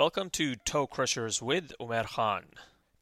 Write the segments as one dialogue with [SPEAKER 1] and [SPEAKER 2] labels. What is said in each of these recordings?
[SPEAKER 1] Welcome to Toe Crushers with Umer Khan.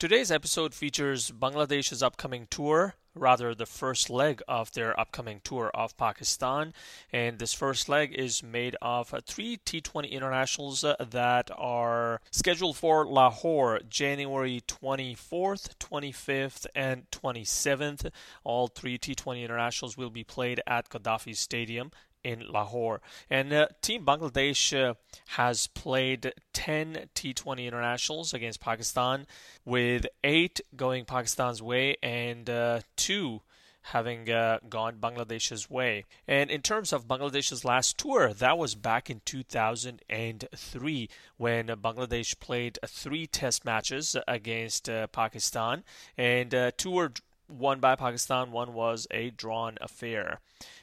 [SPEAKER 1] Today's episode features Bangladesh's upcoming tour, rather the first leg of their upcoming tour of Pakistan. And this first leg is made of three T20 internationals that are scheduled for Lahore January 24th, 25th, and 27th. All three T20 internationals will be played at Gaddafi Stadium in Lahore. And uh, Team Bangladesh uh, has played 10 T20 internationals against Pakistan, with eight going Pakistan's way and uh, two having uh, gone Bangladesh's way. And in terms of Bangladesh's last tour, that was back in 2003 when Bangladesh played three test matches against uh, Pakistan, and uh, won by Pakistan, one was a drawn affair.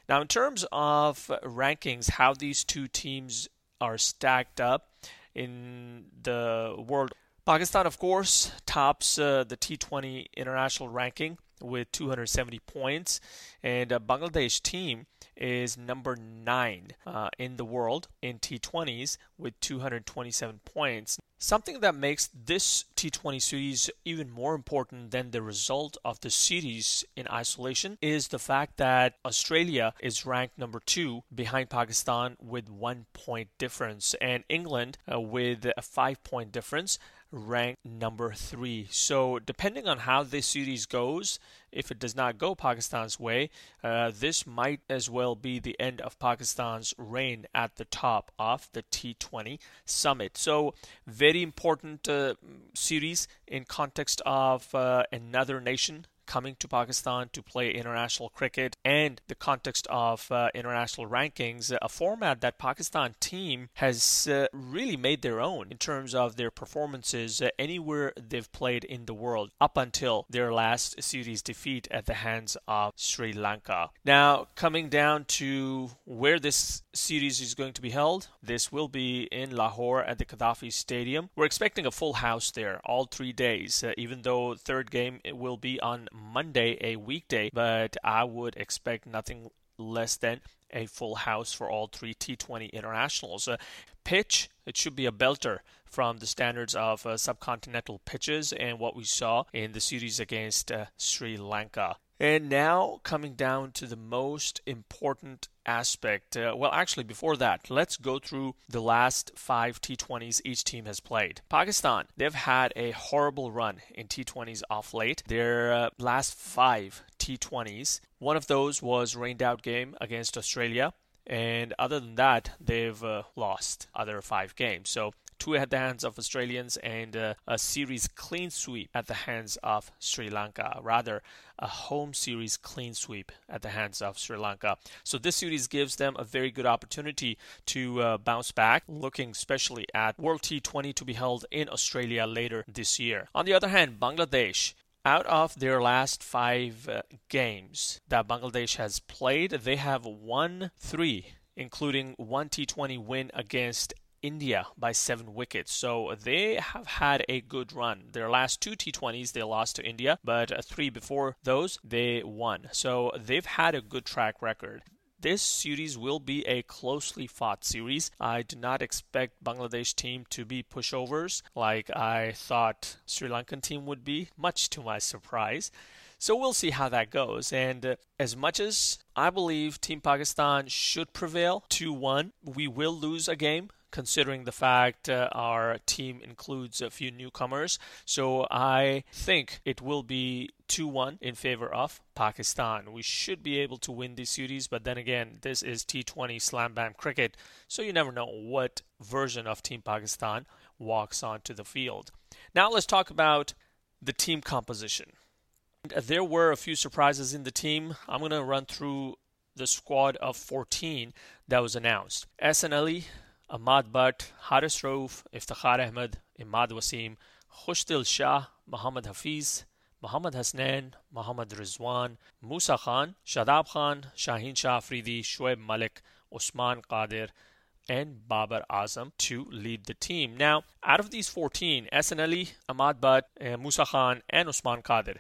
[SPEAKER 1] Now, in terms of rankings, how these two teams are stacked up in the world, Pakistan, of course, tops uh, the T20 international ranking with 270 points, and a Bangladesh team is number nine uh, in the world in T20s with 227 points. Something that makes this T20 series even more important than the result of the series in isolation is the fact that Australia is ranked number two behind Pakistan with one point difference, and England uh, with a five point difference ranked number three. So, depending on how this series goes, if it does not go Pakistan's way, uh, this might as well be the end of Pakistan's reign at the top of the T20 summit. So, very important uh, series in context of uh, another nation coming to Pakistan to play international cricket and the context of uh, international rankings, a format that Pakistan team has uh, really made their own in terms of their performances uh, anywhere they've played in the world up until their last series defeat at the hands of Sri Lanka. Now, coming down to where this series is going to be held, this will be in Lahore at the Gaddafi Stadium. We're expecting a full house there all three days, uh, even though third game will be on Monday, a weekday, but I would expect nothing less than a full house for all three T20 internationals. Uh, pitch, it should be a belter from the standards of uh, subcontinental pitches and what we saw in the series against uh, Sri Lanka. And now coming down to the most important aspect. Uh, well, actually, before that, let's go through the last five T20s each team has played. Pakistan, they've had a horrible run in T20s off late. Their uh, last five T20s, one of those was rained out game against Australia. And other than that, they've uh, lost other five games. So two at the hands of Australians and uh, a series clean sweep at the hands of Sri Lanka. Rather, a home series clean sweep at the hands of Sri Lanka. So this series gives them a very good opportunity to uh, bounce back, looking especially at World T20 to be held in Australia later this year. On the other hand, Bangladesh out of their last five uh, games that Bangladesh has played, they have won three, including one T20 win against India by seven wickets. So they have had a good run. Their last two T20s they lost to India, but three before those they won. So they've had a good track record this series will be a closely fought series. I do not expect Bangladesh team to be pushovers like I thought Sri Lankan team would be, much to my surprise. So we'll see how that goes. And uh, as much as I believe Team Pakistan should prevail 2 1, we will lose a game considering the fact uh, our team includes a few newcomers. So I think it will be 2 1 in favor of Pakistan. We should be able to win these series, but then again, this is T20 Slam Bam cricket, so you never know what version of Team Pakistan walks onto the field. Now let's talk about the team composition. There were a few surprises in the team. I'm going to run through the squad of 14 that was announced. Ali, Ahmad Butt, Haris Rauf, Iftikhar Ahmed, Imad Wasim, Khushdil Shah, Muhammad Hafiz, Muhammad Hasnain, Muhammad Rizwan, Musa Khan, Shadab Khan, Shaheen Shah Afridi, Shoaib Malik, Usman Qadir, and Babar Azam to lead the team. Now, out of these 14, Ehsan Ali, Ahmad Butt, uh, Musa Khan, and Usman Qadir,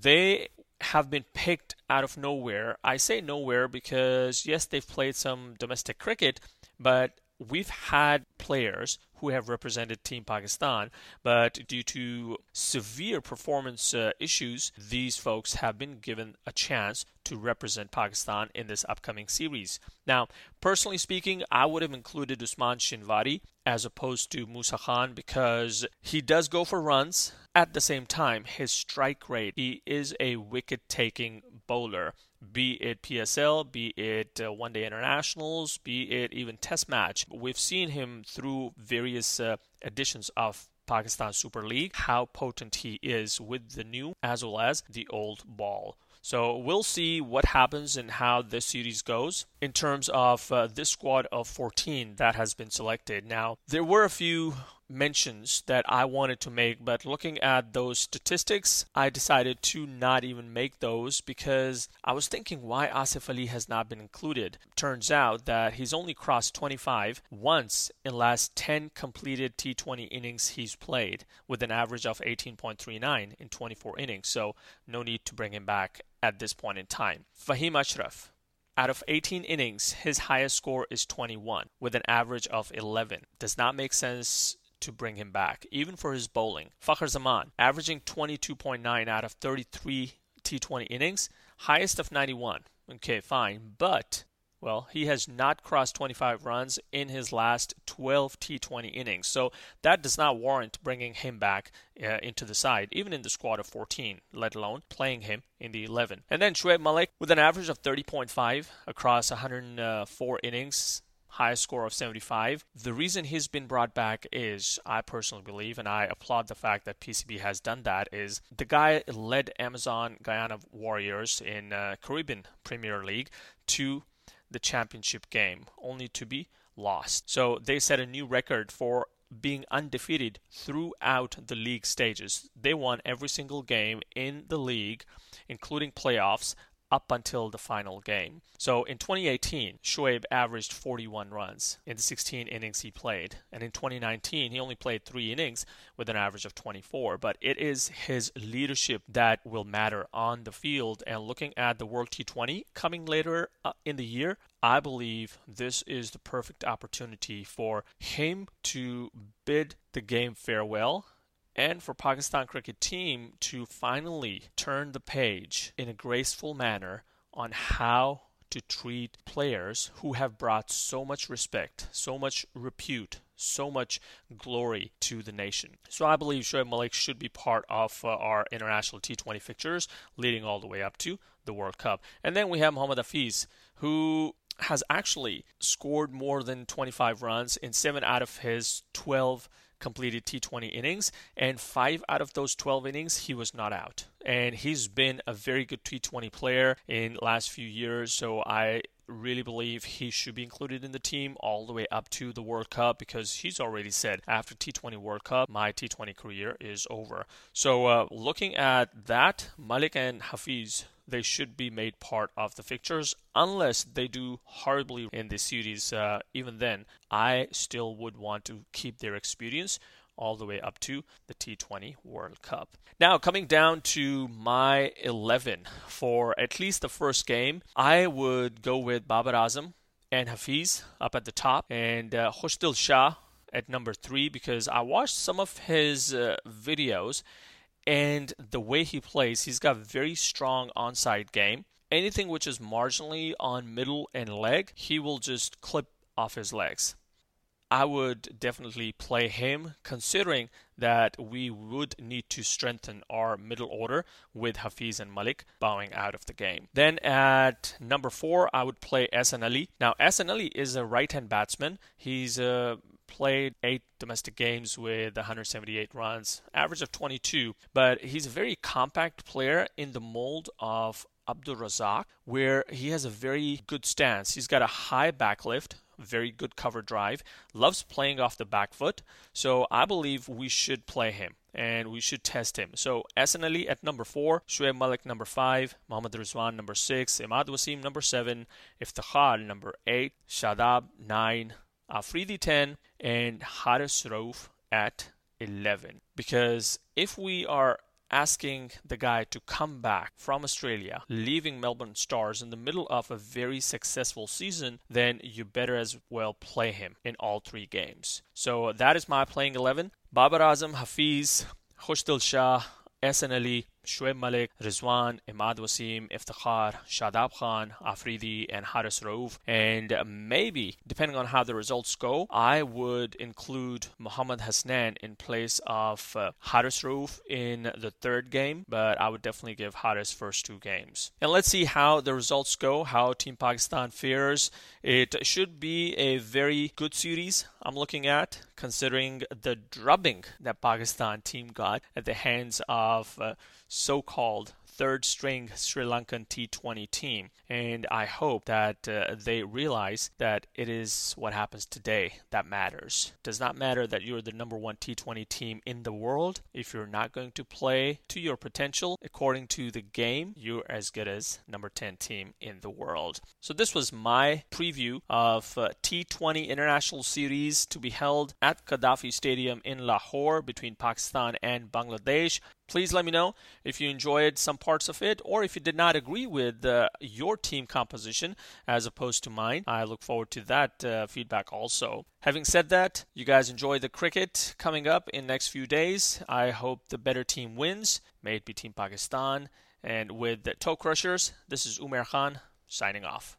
[SPEAKER 1] they have been picked out of nowhere. I say nowhere because, yes, they've played some domestic cricket, but we've had players who have represented Team Pakistan, but due to severe performance uh, issues, these folks have been given a chance to represent Pakistan in this upcoming series. Now, personally speaking, I would have included Usman Shinwari as opposed to Musa Khan because he does go for runs. At the same time, his strike rate, he is a wicket taking bowler be it PSL, be it uh, one day internationals, be it even test match. We've seen him through various uh, editions of Pakistan Super League, how potent he is with the new as well as the old ball. So we'll see what happens and how this series goes in terms of uh, this squad of 14 that has been selected. Now, there were a few mentions that I wanted to make, but looking at those statistics, I decided to not even make those because I was thinking why Asif Ali has not been included. Turns out that he's only crossed 25 once in last 10 completed T20 innings he's played with an average of 18.39 in 24 innings. So no need to bring him back at this point in time. Fahim Ashraf, out of 18 innings, his highest score is 21 with an average of 11. Does not make sense to bring him back, even for his bowling. Fakhar Zaman, averaging 22.9 out of 33 T20 innings, highest of 91. Okay, fine. But well, he has not crossed 25 runs in his last 12 T20 innings, so that does not warrant bringing him back uh, into the side, even in the squad of 14, let alone playing him in the 11. And then Shoaib Malik with an average of 30.5 across 104 innings, highest score of 75. The reason he's been brought back is, I personally believe, and I applaud the fact that PCB has done that, is the guy led Amazon Guyana Warriors in uh, Caribbean Premier League to the championship game, only to be lost. So they set a new record for being undefeated throughout the league stages. They won every single game in the league, including playoffs, up until the final game. So in 2018, Shoaib averaged 41 runs in the 16 innings he played. And in 2019, he only played three innings with an average of 24. But it is his leadership that will matter on the field. And looking at the World T20 coming later uh, in the year, I believe this is the perfect opportunity for him to bid the game farewell and for Pakistan cricket team to finally turn the page in a graceful manner on how to treat players who have brought so much respect, so much repute, so much glory to the nation. So I believe Shoaib Malik should be part of uh, our international T20 fixtures leading all the way up to the World Cup. And then we have Mohammad Hafiz, who has actually scored more than 25 runs in 7 out of his 12 completed T20 innings, and five out of those 12 innings, he was not out. And he's been a very good T20 player in last few years, so I really believe he should be included in the team all the way up to the World Cup because he's already said after T20 World Cup, my T20 career is over. So, uh, looking at that, Malik and Hafiz they should be made part of the fixtures unless they do horribly in this series. Uh, even then, I still would want to keep their experience all the way up to the T20 World Cup. Now, coming down to my 11 for at least the first game, I would go with Babar Azam and Hafiz up at the top and uh, Khushdil Shah at number three because I watched some of his uh, videos and the way he plays, he's got very strong onside game. Anything which is marginally on middle and leg, he will just clip off his legs. I would definitely play him, considering that we would need to strengthen our middle order with Hafiz and Malik bowing out of the game. Then at number four, I would play Ehsan Ali. Now, Ehsan Ali is a right hand batsman. He's a played eight domestic games with 178 runs, average of 22. But he's a very compact player in the mold of Abdul Razak, where he has a very good stance. He's got a high back lift, very good cover drive, loves playing off the back foot. So I believe we should play him and we should test him. So Ehsan Ali at number four, Shoaib Malik number five, Mohammad Rizwan number six, Imad Wasim number seven, Iftikhar number eight, Shadab nine, Afridi 10, and Haris Rauf at 11. Because if we are asking the guy to come back from Australia, leaving Melbourne Stars in the middle of a very successful season, then you better as well play him in all three games. So that is my playing 11. Babar Azam, Hafiz, Khushdil Shah, Ali, Shoaib Malik, Rizwan, Imad Wasim, Iftikhar, Shadab Khan, Afridi, and Haris Rauf. And maybe, depending on how the results go, I would include Muhammad Hasnain in place of uh, Haris Rauf in the third game, but I would definitely give Haris first two games. And let's see how the results go, how Team Pakistan fares. It should be a very good series I'm looking at, considering the drubbing that Pakistan team got at the hands of uh, so called third string Sri Lankan T20 team. And I hope that uh, they realize that it is what happens today that matters. It does not matter that you're the number one T20 team in the world. If you're not going to play to your potential according to the game, you're as good as number 10 team in the world. So this was my preview of uh, T20 International Series to be held at Gaddafi Stadium in Lahore between Pakistan and Bangladesh. Please let me know if you enjoyed some parts of it or if you did not agree with uh, your team composition as opposed to mine. I look forward to that uh, feedback also. Having said that, you guys enjoy the cricket coming up in next few days. I hope the better team wins. May it be Team Pakistan. And with the Toe Crushers, this is Umer Khan signing off.